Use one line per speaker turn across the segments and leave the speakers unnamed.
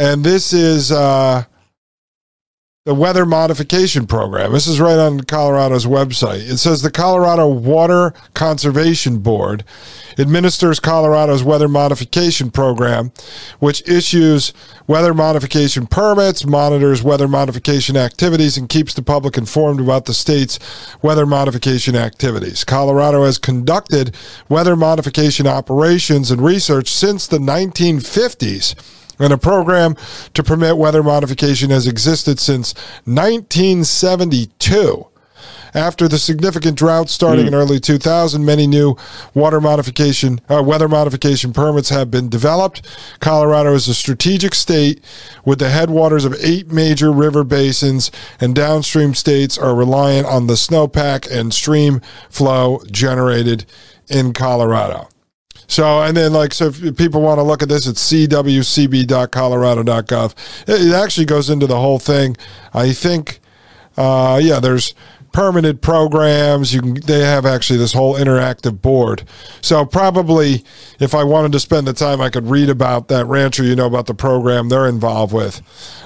and this is uh, the weather modification program. This is right on Colorado's website. It says the Colorado Water Conservation Board administers Colorado's weather modification program, which issues weather modification permits, monitors weather modification activities, and keeps the public informed about the state's weather modification activities. Colorado has conducted weather modification operations and research since the 1950s and a program to permit weather modification has existed since 1972. After the significant drought starting in early 2000, many new water modification, uh, weather modification permits have been developed. Colorado is a strategic state with the headwaters of eight major river basins, and downstream states are reliant on the snowpack and stream flow generated in Colorado. So, and then like, so if people want to look at this, it's cwcb.colorado.gov. It, actually goes into the whole thing. I think, uh, yeah, there's permanent programs. You can, they have actually this whole interactive board. So probably if I wanted to spend the time, I could read about that rancher, you know, about the program they're involved with.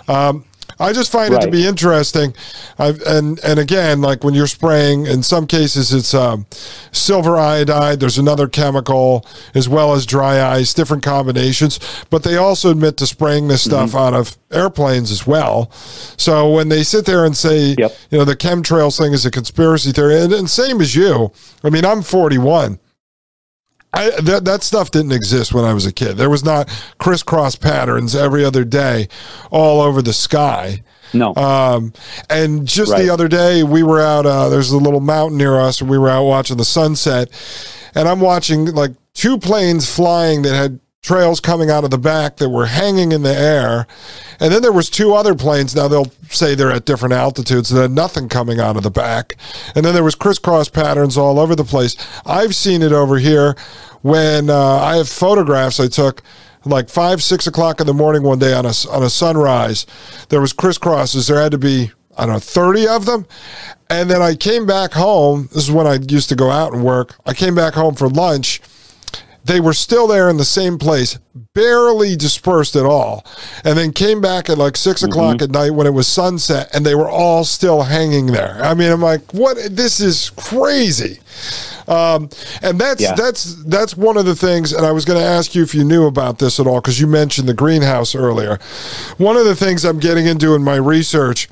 Um, I just find it to be interesting. I've, and and again, like when you're spraying, in some cases it's um, silver iodide. There's another chemical as well as dry ice, different combinations. But they also admit to spraying this stuff out of airplanes as well. So when they sit there and say, you know, the chemtrails thing is a conspiracy theory, and, and same as you. I mean, I'm 41. I, that that stuff didn't exist when I was a kid. There was not crisscross patterns every other day, all over the sky.
No.
Um, and just
Right.
the other day, we were out. Uh, there's a little mountain near us, and we were out watching the sunset. And I'm watching like two planes flying that had trails coming out of the back that were hanging in the air. And then there was two other planes. Now they'll say they're at different altitudes that had nothing coming out of the back. And then there was crisscross patterns all over the place. I've seen it over here when uh, I have photographs I took like five, six o'clock in the morning one day on a, on a sunrise. There was crisscrosses. There had to be, I don't know, 30 of them. And then I came back home. This is when I used to go out and work. I came back home for lunch they were still there in the same place, barely dispersed at all, and then came back at like 6 o'clock at night when it was sunset, and they were all still hanging there. I mean, I'm like, what? This is crazy. Um, and that's
Yeah.
that's that's one of the things. And I was going to ask you if you knew about this at all because you mentioned the greenhouse earlier. One of the things I'm getting into in my research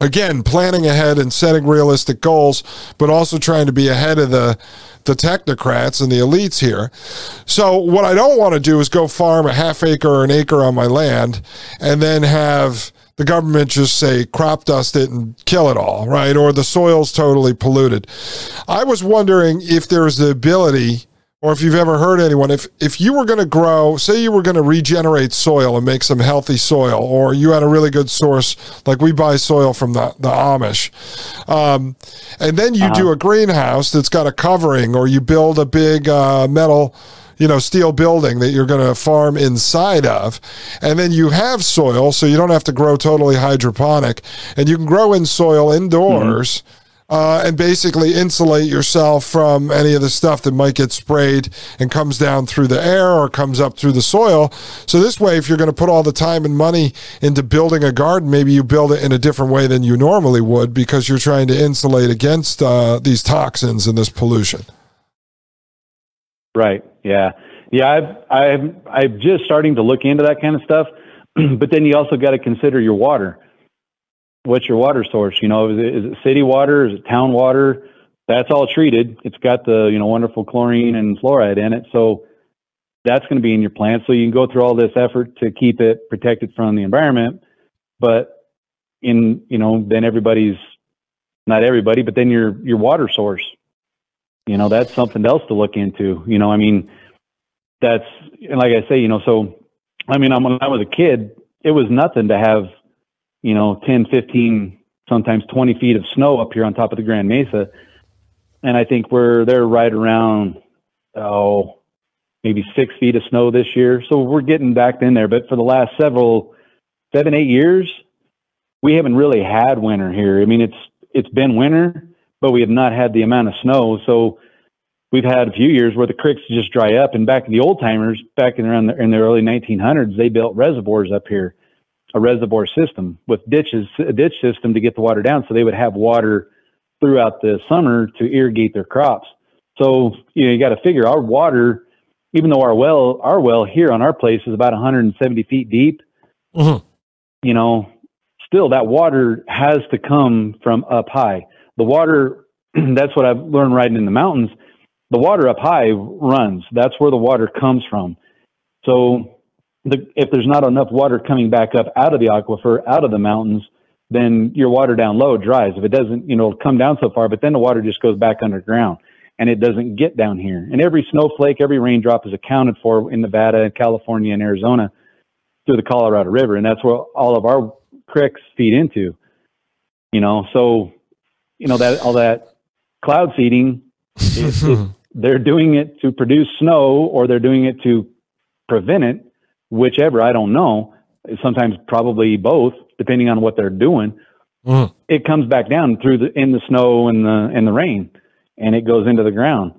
again planning ahead and setting realistic goals but also trying to be ahead of the the technocrats and the elites here. So what i don't want to do is go farm a half acre or an acre on my land and then have the government just say crop dust it and kill it all right? Or the soil's totally polluted. I was wondering if there's the ability or if you've ever heard anyone, if if you were going to grow, say you were going to regenerate soil and make some healthy soil, or you had a really good source, like we buy soil from the the Amish, um, and then you do a greenhouse that's got a covering, or you build a big uh, metal. You know, steel building that you're going to farm inside of. And then you have soil, so you don't have to grow totally hydroponic. And you can grow in soil indoors uh, and basically insulate yourself from any of the stuff that might get sprayed and comes down through the air or comes up through the soil. So this way, if you're going to put all the time and money into building a garden, maybe you build it in a different way than you normally would because you're trying to insulate against uh, these toxins and this pollution.
Right. Yeah. Yeah. I've, I'm, I'm just starting to look into that kind of stuff, but then you also got to consider your water. What's your water source? You know, is it, is it city water? Is it town water? That's all treated. It's got the, you know, wonderful chlorine and fluoride in it. So that's going to be in your plant. So you can go through all this effort to keep it protected from the environment. But in, you know, then everybody's, not everybody, but then your, your water source you know that's something else to look into you know i mean that's and like i say you know so i mean when i was a kid it was nothing to have you know 10 15 sometimes 20 feet of snow up here on top of the grand mesa. And i think we're they're right around oh maybe six feet of snow this year. So we're getting back in there. But for the last several seven eight years we haven't really had winter here. I mean it's it's been winter but we have not had the amount of snow. So we've had a few years where the creeks just dry up. And back in the old timers, back in around the, in the early 1900s, they built reservoirs up here, a reservoir system with ditches, a ditch system to get the water down. So they would have water throughout the summer to irrigate their crops. So you know you got to figure our water, even though our well our well here on our place is about 170 feet deep. Mm-hmm. You know, still that water has to come from up high the water that's what i've learned riding in the mountains the water up high runs that's where the water comes from so the, if there's not enough water coming back up out of the aquifer out of the mountains then your water down low dries. If it doesn't you know it'll come down so far but then the water just goes back underground and it doesn't get down here. And every snowflake every raindrop is accounted for in nevada and california and arizona through the colorado river. And that's where all of our creeks feed into you know. So you know that all that cloud seeding it, it, they're doing it to produce snow or they're doing it to prevent it whichever i don't know sometimes probably both depending on what they're doing it comes back down through the in the snow and the and the rain and it goes into the ground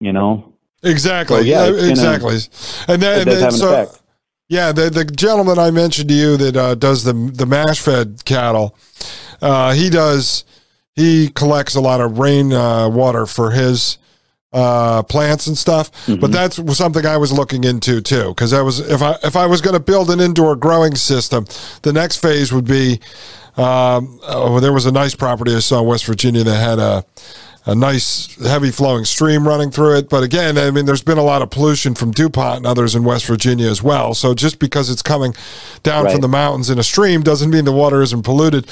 you know
Exactly.
So, yeah,
yeah, exactly. And then, and
an
so, yeah, the the gentleman I mentioned to you that uh, does the the mash fed cattle, uh, he does he collects a lot of rain uh, water for his uh, plants and stuff.
Mm-hmm.
But that's something I was looking into too, because I was if I if I was going to build an indoor growing system, the next phase would be. Um, oh, there was a nice property I saw in West Virginia that had a a nice heavy flowing stream running through it. But again, I mean, there's been a lot of pollution from DuPont and others in West Virginia as well. So just because it's coming down from the mountains in a stream doesn't mean the water isn't polluted.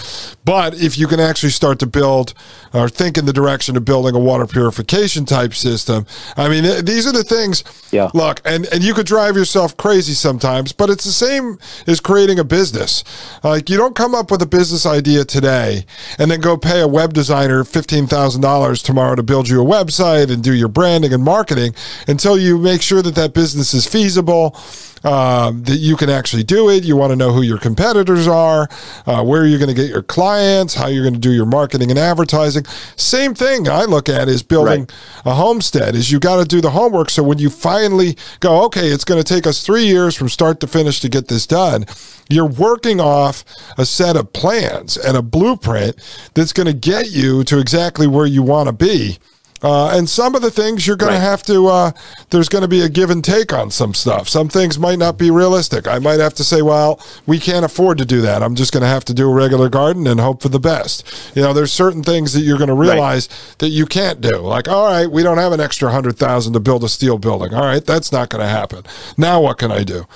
But if you can actually start to build or think in the direction of building a water purification type system, I mean, th- these are the things.
Yeah.
Look, and, and you could drive yourself crazy sometimes, but it's the same as creating a business. Like, you don't come up with a business idea today and then go pay a web designer $15,000 tomorrow to build you a website and do your branding and marketing until you make sure that that business is feasible um, that you can actually do it. You want to know who your competitors are, uh, where you're going to get your clients, how you're going to do your marketing and advertising. Same thing I look at is building right. a homestead. Is you got to do the homework. So when you finally go, okay, it's going to take us three years from start to finish to get this done. You're working off a set of plans and a blueprint that's going to get you to exactly where you want to be uh, and some of the things you're going right. to have to, uh, there's going to be a give and take on some stuff. Some things might not be realistic. I might have to say, well, we can't afford to do that. I'm just going to have to do a regular garden and hope for the best. You know, there's certain things that you're going to realize right. that you can't do. Like, all right, we don't have an extra hundred thousand to build a steel building. All right, that's not going to happen. Now what can I do?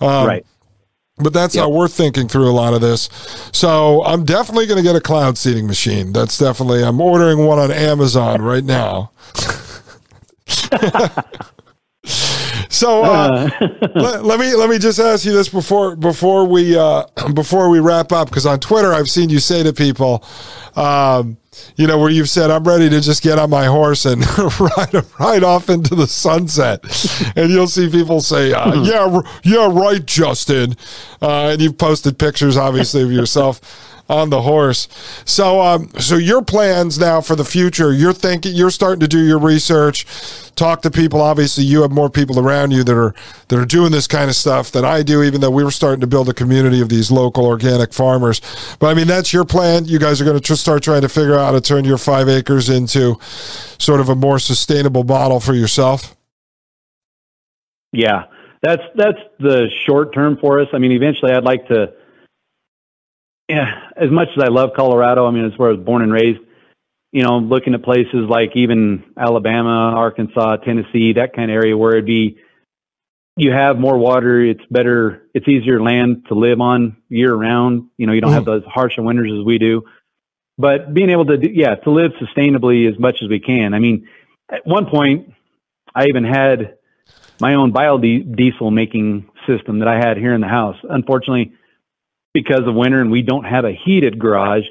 Um, right. But that's yep. how we're thinking through a lot of this. So I'm definitely going to get a cloud seeding machine. That's definitely, I'm ordering one on Amazon right now. so uh, let, let, me let me just ask you this before before we uh, before we wrap up because on Twitter I've seen you say to people, um, you know, where you've said, I'm ready to just get on my horse and ride, ride off into the sunset. and you'll see people say, uh, hmm. yeah, yeah, right, Justin. Uh, and you've posted pictures, obviously, of yourself on the horse. So, um, so your plans now for the future, you're thinking, you're starting to do your research, talk to people. Obviously, you have more people around you that are that are doing this kind of stuff than I do. Even though we were starting to build a community of these local organic farmers, but I mean that's your plan. You guys are going to tr- start trying to figure out how to turn your five acres into sort of a more sustainable model for yourself.
Yeah, that's that's the short term for us. I mean, eventually, I'd like to yeah, as much as I love Colorado, I mean, it's where I was born and raised. You know, looking at places like even Alabama, Arkansas, Tennessee, that kind of area where it'd be, you have more water. It's better. It's easier land to live on year round. You know, you don't mm. have those harsher winters as we do. But being able to, do, yeah, to live sustainably as much as we can. I mean, at one point, I even had my own biodiesel making system that I had here in the house. Unfortunately, because of winter and we don't have a heated garage,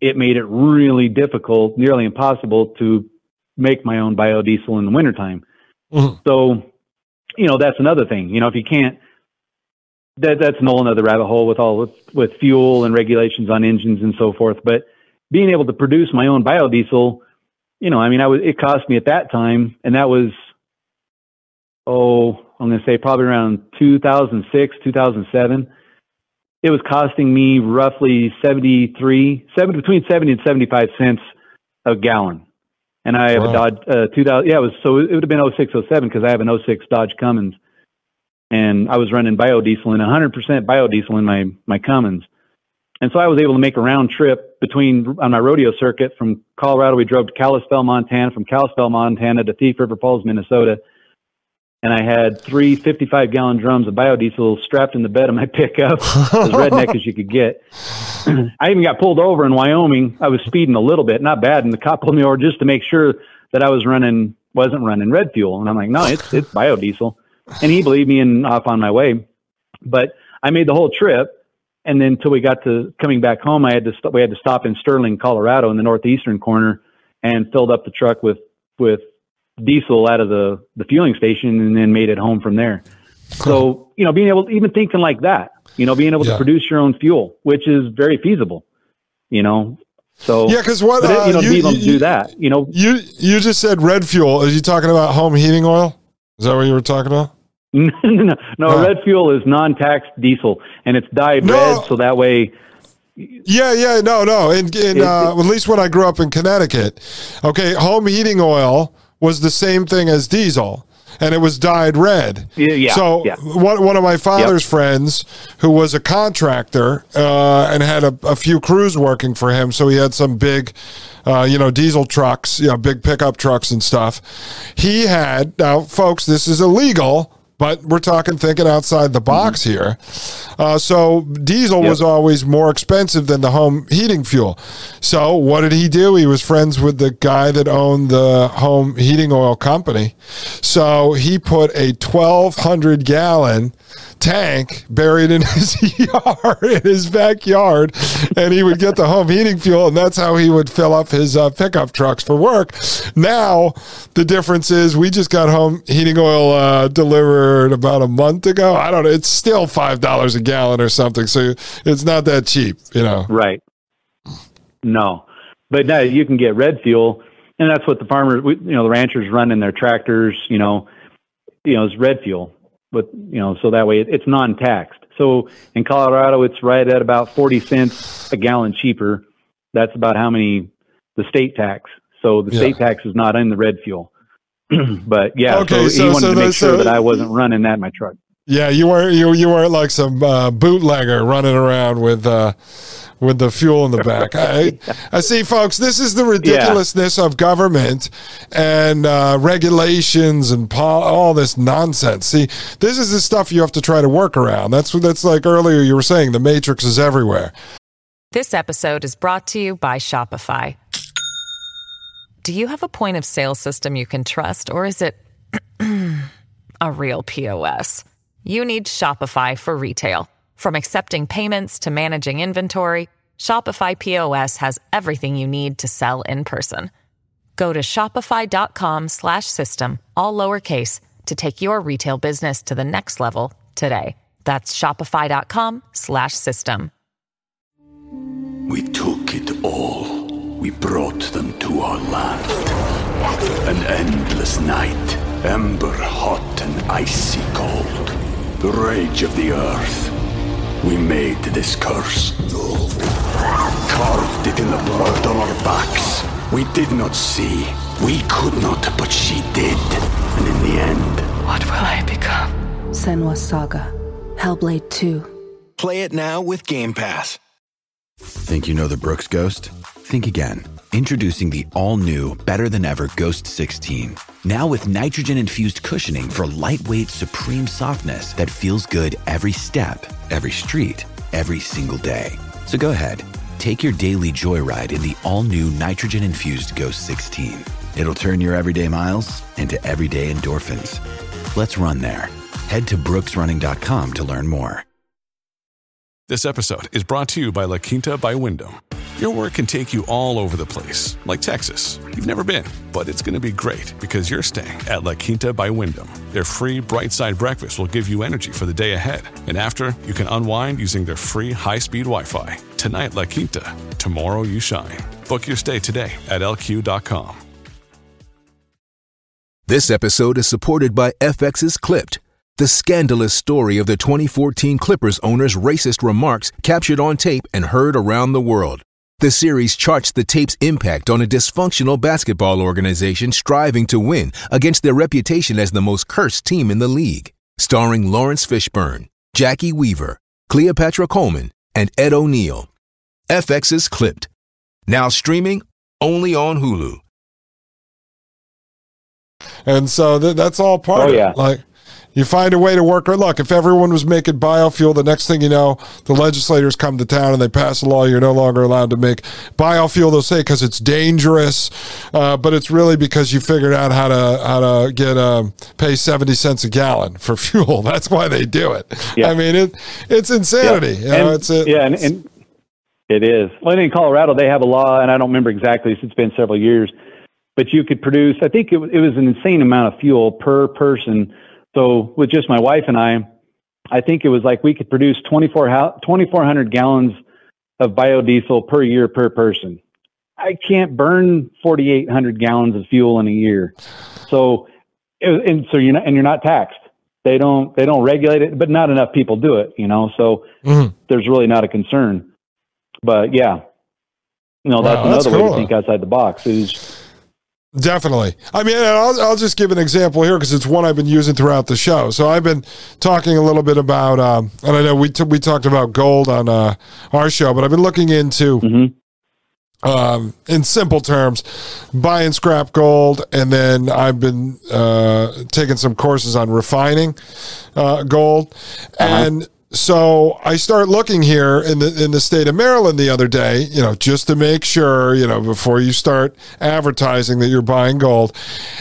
it made it really difficult, nearly impossible to make my own biodiesel in the wintertime. Mm-hmm. So, you know, that's another thing. You know, if you can't, that that's a whole another rabbit hole with all with, with fuel and regulations on engines and so forth. But being able to produce my own biodiesel, you know, I mean, I was it cost me at that time, and that was oh, I'm going to say probably around 2006, 2007 it was costing me roughly 73, 70, between 70 and 75 cents a gallon. And I have wow. a Dodge, uh, 2000, yeah, it was, so it would have been 06, 07 because I have an 06 Dodge Cummins and I was running biodiesel and 100% biodiesel in my, my Cummins. And so I was able to make a round trip between on my rodeo circuit from Colorado. We drove to Kalispell, Montana, from Kalispell, Montana to Thief River Falls, Minnesota and I had three 55 gallon drums of biodiesel strapped in the bed of my pickup, as redneck as you could get. I even got pulled over in Wyoming. I was speeding a little bit, not bad, and the cop pulled me over just to make sure that I was running wasn't running red fuel. And I'm like, no, it's it's biodiesel, and he believed me and off on my way. But I made the whole trip, and then until we got to coming back home, I had to st- we had to stop in Sterling, Colorado, in the northeastern corner, and filled up the truck with with diesel out of the, the fueling station and then made it home from there. So, you know, being able to even thinking like that, you know, being able yeah. to produce your own fuel, which is very feasible, you know. So
yeah, because what uh,
you know,
you, you,
do that, you know,
you you just said red fuel. Are you talking about home heating oil? Is that what you were talking about?
no, no, no, red fuel is non-taxed diesel, and it's dyed no. red, so that way.
Yeah, yeah, no, no. In, in uh, at least when I grew up in Connecticut, okay, home heating oil was the same thing as diesel and it was dyed red.
Yeah.
So
yeah.
One, one of my father's yep. friends, who was a contractor uh, and had a, a, few crews working for him, so he had some big, uh, you know, diesel trucks, you know, big pickup trucks and stuff. He had now, folks, this is illegal but we're talking thinking outside the box mm-hmm. here. Uh, so diesel yep. was always more expensive than the home heating fuel. So what did he do? He was friends with the guy that owned the home heating oil company. So he put a 1,200 gallon tank buried in his yard, in his backyard, and he would get the home heating fuel, and that's how he would fill up his uh, pickup trucks for work. Now, the difference is we just got home heating oil uh, delivered about a month ago. I don't know. It's still $5 a gallon or something, so it's not that cheap, you know.
Right. No. But now you can get red fuel, and that's what the farmers, you know, the ranchers run in their tractors, you know, you know, it's red fuel. But, you know, so that way it, it's non-taxed. So in Colorado, it's right at about 40 cents a gallon cheaper. That's about how many the state tax. So the state tax is not in the red fuel. but yeah,
Okay,
so,
so-
he wanted
so
to make sure that I wasn't running that in my truck.
Yeah, you weren't you you weren't like some uh, bootlegger running around with uh, with the fuel in the back. I I see, folks. This is the ridiculousness of government and uh, regulations and pol- all this nonsense. See, this is the stuff you have to try to work around. That's what that's like earlier. You were saying the matrix is everywhere.
This episode is brought to you by Shopify. Do you have a point of sale system you can trust, or is it a real POS? You need Shopify for retail. From accepting payments to managing inventory, Shopify POS has everything you need to sell in person. Go to shopify.com slash system, all lowercase, to take your retail business to the next level today. That's shopify.com slash system.
We took it all. We brought them to our land. An endless night, ember hot and icy cold. The rage of the earth. We made this curse. Carved it in the blood on our backs. We did not see. We could not, but she did. And in the end,
What will I become? Senua's Saga. Hellblade 2.
Play it now with Game Pass. Think you know the Brooks Ghost? Think again. Introducing the all new, better than ever Ghost 16. Now with nitrogen infused cushioning for lightweight, supreme softness that feels good every step, every street, every single day. So go ahead, take your daily joyride in the all new nitrogen infused Ghost 16. It'll turn your everyday miles into everyday endorphins. Let's run there. Head to brooksrunning.com to learn more.
This episode is brought to you by La Quinta by Wyndham. Your work can take you all over the place, like Texas. You've never been, but it's going to be great because you're staying at La Quinta by Wyndham. Their free bright side breakfast will give you energy for the day ahead. And after, you can unwind using their free high speed Wi Fi. Tonight, La Quinta. Tomorrow, you shine. Book your stay today at lq.com.
This episode is supported by FX's Clipped, the scandalous story of the 2014 Clippers owner's racist remarks captured on tape and heard around the world. The series charts the tape's impact on a dysfunctional basketball organization striving to win against their reputation as the most cursed team in the league. Starring Laurence Fishburne, Jacki Weaver, Cleopatra Coleman, and Ed O'Neill. FX's Clipped. Now streaming only on Hulu.
And so th- that's all part
Oh,
of
yeah.
it. Like you find a way to work. Or look, if everyone was making biofuel, the next thing you know, the legislators come to town and they pass a law. You're no longer allowed to make biofuel. They'll say because it's dangerous, uh, but it's really because you figured out how to how to get um, pay seventy cents a gallon for fuel. That's why they do it.
Yeah.
I mean, it it's insanity. You know,
and,
it's a,
yeah, and, and it is. Well, in Colorado, they have a law, and I don't remember exactly. It's been several years, but you could produce. I think it, it was an insane amount of fuel per person. So with just my wife and I, I think it was like we could produce 24 2,400 gallons of biodiesel per year per person. I can't burn 4,800 gallons of fuel in a year. So, and so you're not, and you're not taxed. They don't, they don't regulate it, but not enough people do it, you know? So
Mhm.
there's really not a concern. But yeah, you know, that's
Wow, that's
another way to think outside the box is,
Definitely. I mean, I'll, I'll just give an example here because it's one I've been using throughout the show. So I've been talking a little bit about, um, and I know we t- we talked about gold on uh, our show, but I've been looking into, um, in simple terms, buying scrap gold, and then I've been uh, taking some courses on refining uh, gold, and so I start looking here in the in the state of Maryland the other day, you know, just to make sure, you know, before you start advertising that you're buying gold.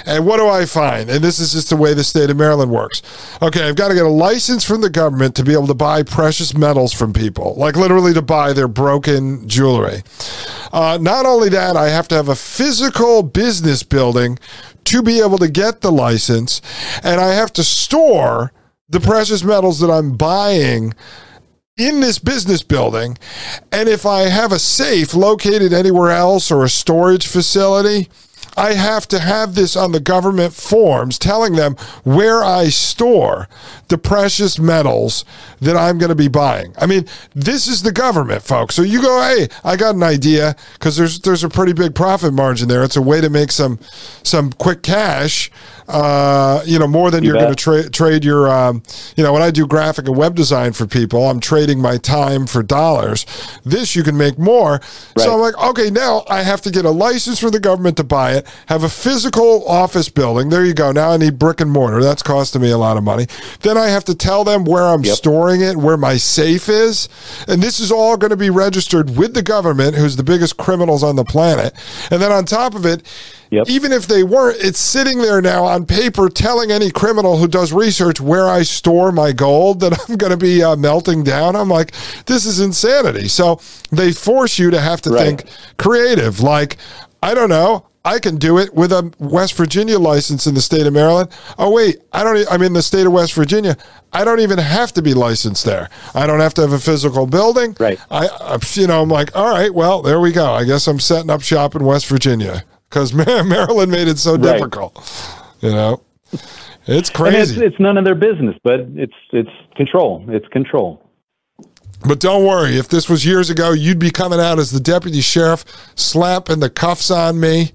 And what do I find? And this is just the way the state of Maryland works. Okay, I've got to get a license from the government to be able to buy precious metals from people, like literally to buy their broken jewelry. Uh, not only that, I have to have a physical business building to be able to get the license, and I have to store the precious metals that I'm buying in this business building. And if I have a safe located anywhere else or a storage facility, I have to have this on the government forms telling them where I store the precious metals that I'm going to be buying. I mean, this is the government, folks. So you go, hey, I got an idea because there's there's a pretty big profit margin there. It's a way to make some some quick cash uh, you know, more than you are going to tra- trade your, um, you know, when I do graphic and web design for people, I'm trading my time for dollars. This you can make more. Right. So I'm like, okay, now I have to get a license from the government to buy it, have a physical office building. There you go. Now I need brick and mortar. That's costing me a lot of money. Then I have to tell them where I'm yep. storing it, where my safe is. And this is all going to be registered with the government, who's the biggest criminals on the planet. And then on top of it, Yep. Even if they weren't, it's sitting there now on paper telling any criminal who does research where I store my gold that I'm going to be uh, melting down. I'm like, this is insanity. So they force you to have to right. think creative. Like, I don't know. I can do it with a West Virginia license in the state of Maryland. Oh wait, I don't. I'm in the state of West Virginia. I don't even have to be licensed there. I don't have to have a physical building.
Right.
I, uh, you know, I'm like, all right, well, there we go. I guess I'm setting up shop in West Virginia because Maryland made it so right. difficult. You know, it's crazy.
It's, it's, none of their business, but it's it's control. It's control.
But don't worry, if this was years ago, you'd be coming out as the deputy sheriff, slapping the cuffs on me,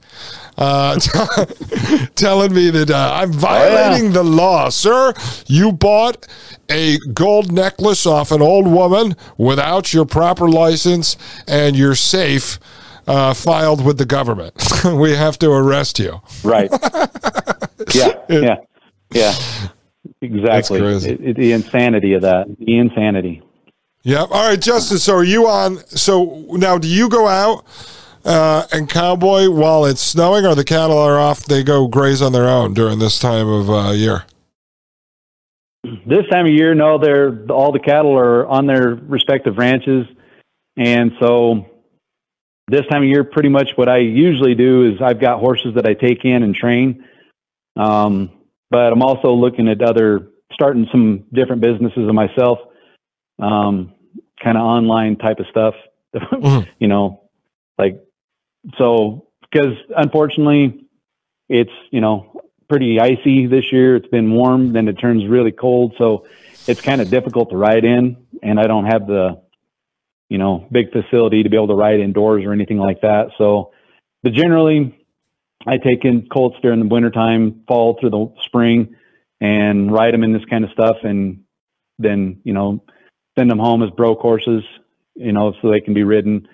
uh, t- telling me that uh, I'm violating oh, yeah. the law. Sir, you bought a gold necklace off an old woman without your proper license, and you're safe uh, filed with the government. we have to arrest you.
Right. yeah. Yeah. Yeah. Exactly. It, it, the insanity of that. The insanity.
Yeah. All right, Justin. So are you on? So now, do you go out uh, and cowboy while it's snowing, or the cattle are off? They go graze on their own during this time of uh, year.
This time of year, no. They're all the cattle are on their respective ranches, and so this time of year, pretty much what I usually do is I've got horses that I take in and train. Um, but I'm also looking at other, starting some different businesses of myself, um, kind of online type of stuff, mm-hmm. you know, like, so, because unfortunately it's, you know, pretty icy this year. It's been warm, then it turns really cold. So it's kind of difficult to ride in and I don't have the, you know, big facility to be able to ride indoors or anything like that. So, but generally, I take in colts during the wintertime, fall through the spring, and ride them in this kind of stuff, and then you know, send them home as broke horses, you know, so they can be ridden.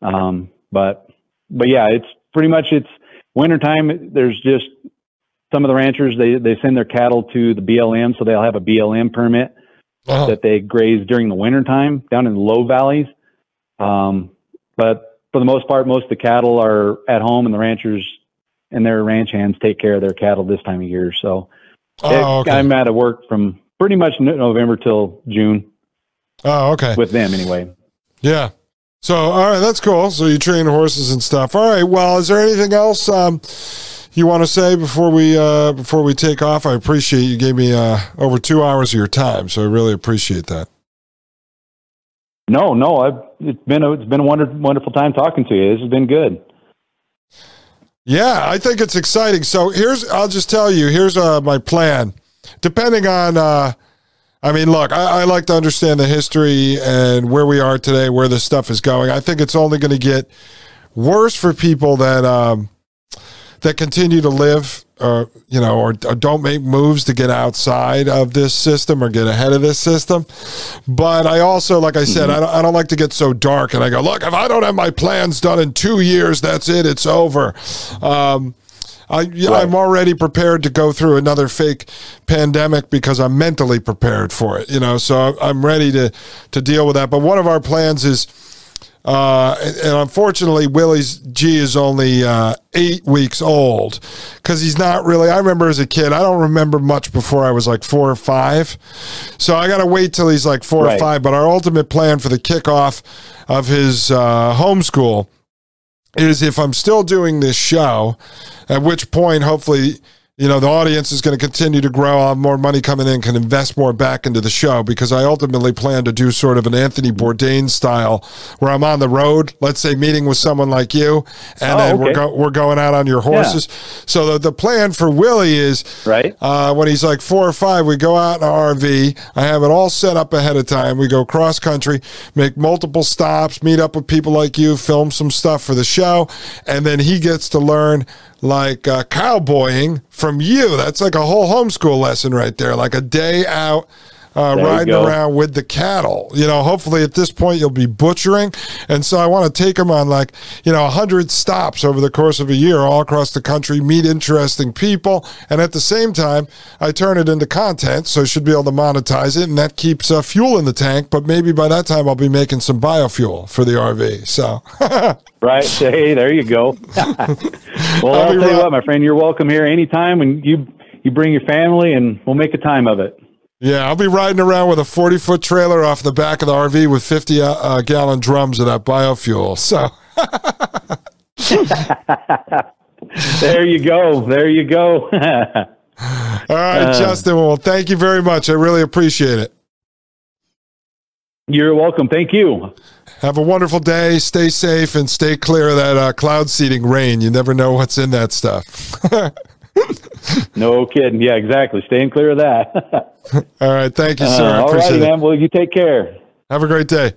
Um, but but yeah, it's pretty much it's wintertime. There's just some of the ranchers they they send their cattle to the BLM, so they'll have a BLM permit uh-huh. that they graze during the wintertime down in the low valleys. Um, but for the most part, most of the cattle are at home, and the ranchers and their ranch hands take care of their cattle this time of year. So oh, okay. I'm out of work from pretty much November till June.
Oh, okay.
With them anyway.
Yeah. So, all right, that's cool. So you train horses and stuff. All right. Well, is there anything else? Um, you want to say before we uh, before we take off? I appreciate you gave me uh, over two hours of your time, so I really appreciate that.
No, no, I've, it's been a, it's been a wonderful wonderful time talking to you. This has been good.
Yeah, I think it's exciting. So here's I'll just tell you here's uh, my plan. Depending on, uh, I mean, look, I, I like to understand the history and where we are today, where this stuff is going. I think it's only going to get worse for people that um, that continue to live or you know or, or, don't make moves to get outside of this system or get ahead of this system but i also like i said mm-hmm. I, don't, I don't like to get so dark and i go look if i don't have my plans done in two years that's it it's over um, I, I'm already prepared to go through another fake pandemic because I'm mentally prepared for it. You know, so I'm ready to to deal with that. But one of our plans is uh, and unfortunately, Willie's G is only uh, eight weeks old because he's not really. I remember as a kid, I don't remember much before I was like four or five. So I got to wait till he's like four right. or five. But our ultimate plan for the kickoff of his uh, homeschool is if I'm still doing this show, at which point, hopefully, you know, the audience is going to continue to grow. I'll have more money coming in, can invest more back into the show because I ultimately plan to do sort of an Anthony Bourdain style where I'm on the road, let's say meeting with someone like you, and oh, then okay. we're, go- we're going out on your horses. Yeah. So the, the plan for Willie is
right
uh, when he's like four or five, we go out in an RV. I have it all set up ahead of time. We go cross country, make multiple stops, meet up with people like you, film some stuff for the show, and then he gets to learn like uh, cowboying from you. That's like a whole homeschool lesson right there, like a day out uh, riding around with the cattle. You know, hopefully at this point you'll be butchering. And so I want to take them on like, you know, 100 stops over the course of a year all across the country, meet interesting people. And at the same time, I turn it into content. So I should be able to monetize it. And that keeps uh, fuel in the tank. But maybe by that time I'll be making some biofuel for the RV. So.
right. Hey, there you go. well, I'll, I'll tell you what, my friend, you're welcome here anytime when you you bring your family and we'll make a time of it.
Yeah, I'll be riding around with a 40 foot trailer off the back of the RV with 50 uh, uh, gallon drums of that biofuel. So.
there you go. There you go.
All right, uh, Justin. Well, thank you very much. I really appreciate it.
You're welcome. Thank you.
Have a wonderful day. Stay safe and stay clear of that uh, cloud seeding rain. You never know what's in that stuff.
no kidding. Yeah, exactly. Staying clear of that.
all right. Thank you, sir. Uh,
all right, man. Well, you take care.
Have a great day.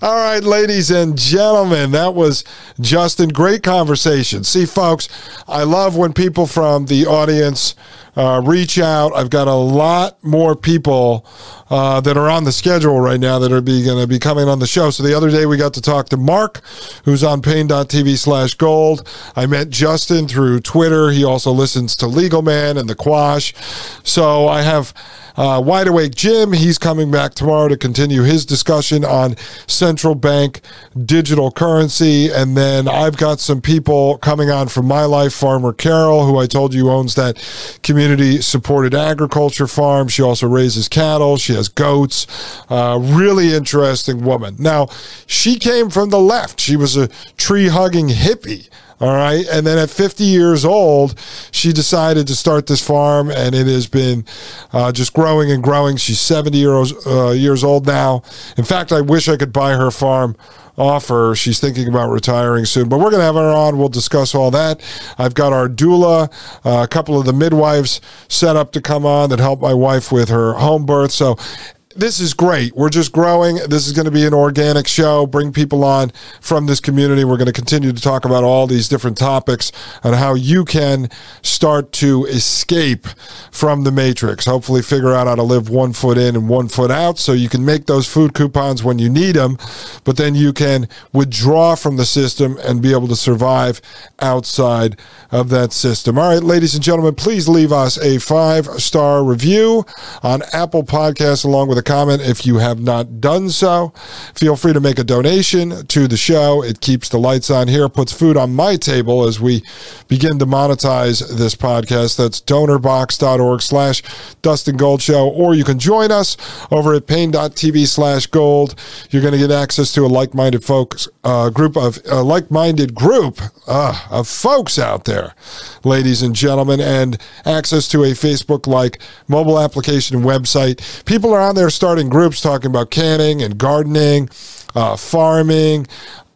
All right, ladies and gentlemen, that was Justin. Great conversation. See, folks, I love when people from the audience uh, reach out. I've got a lot more people uh, that are on the schedule right now that are going to be coming on the show. So the other day we got to talk to Mark, who's on paine.tv slash gold. I met Justin through Twitter. He also listens to Legal Man and The Quash. So I have uh, Wide Awake Jim, he's coming back tomorrow to continue his discussion on central bank digital currency. And then I've got some people coming on from my life, Farmer Carol, who I told you owns that community supported agriculture farm. She also raises cattle. She has goats. Uh, really interesting woman. Now, she came from the left. She was a tree hugging hippie. All right. And then at 50 years old, she decided to start this farm, and it has been uh, just growing and growing. She's 70 years, uh, years old now. In fact, I wish I could buy her farm offer. She's thinking about retiring soon, but we're going to have her on. We'll discuss all that. I've got our doula, uh, a couple of the midwives set up to come on that help my wife with her home birth. So this is great. We're just growing. This is going to be an organic show. Bring people on from this community. We're going to continue to talk about all these different topics and how you can start to escape from the matrix. Hopefully, figure out how to live one foot in and one foot out so you can make those food coupons when you need them, but then you can withdraw from the system and be able to survive outside of that system. All right, ladies and gentlemen, please leave us a five star review on Apple Podcasts along with a comment if you have not done so. Feel free to make a donation to the show. It keeps the lights on here, puts food on my table as we begin to monetize this podcast. That's donorbox.org slash Dustin Gold Show. Or you can join us over at paine.tv slash gold. You're going to get access to a like-minded folks uh, group of a like-minded group uh, of folks out there, ladies and gentlemen, and access to a Facebook like mobile application and website. People are on there starting groups talking about canning and gardening, uh, farming,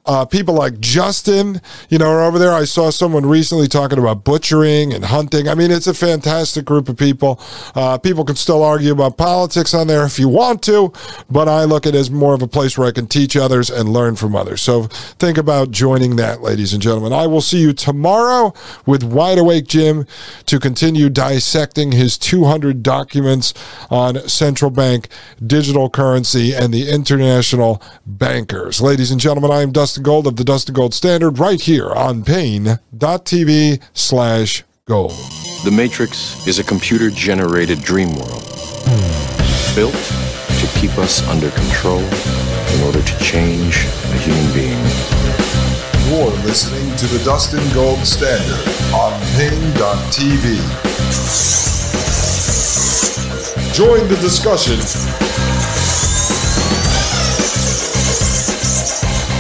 uh, people like Justin, you know, are over there. I saw someone recently talking about butchering and hunting. I mean, it's a fantastic group of people. Uh, people can still argue about politics on there if you want to, but I look at it as more of a place where I can teach others and learn from others. So think about joining that, ladies and gentlemen. I will see you tomorrow with Wide Awake Jim to continue dissecting his 200 documents on central bank digital currency and the international bankers. Ladies and gentlemen, I am Dustin. Dustin Gold of the Dustin Gold Standard right here on Paine.tv slash gold.
The Matrix is a computer generated dream world built to keep us under control in order to change a human being.
You're listening to the Dustin Gold Standard on Paine.tv. Join the discussion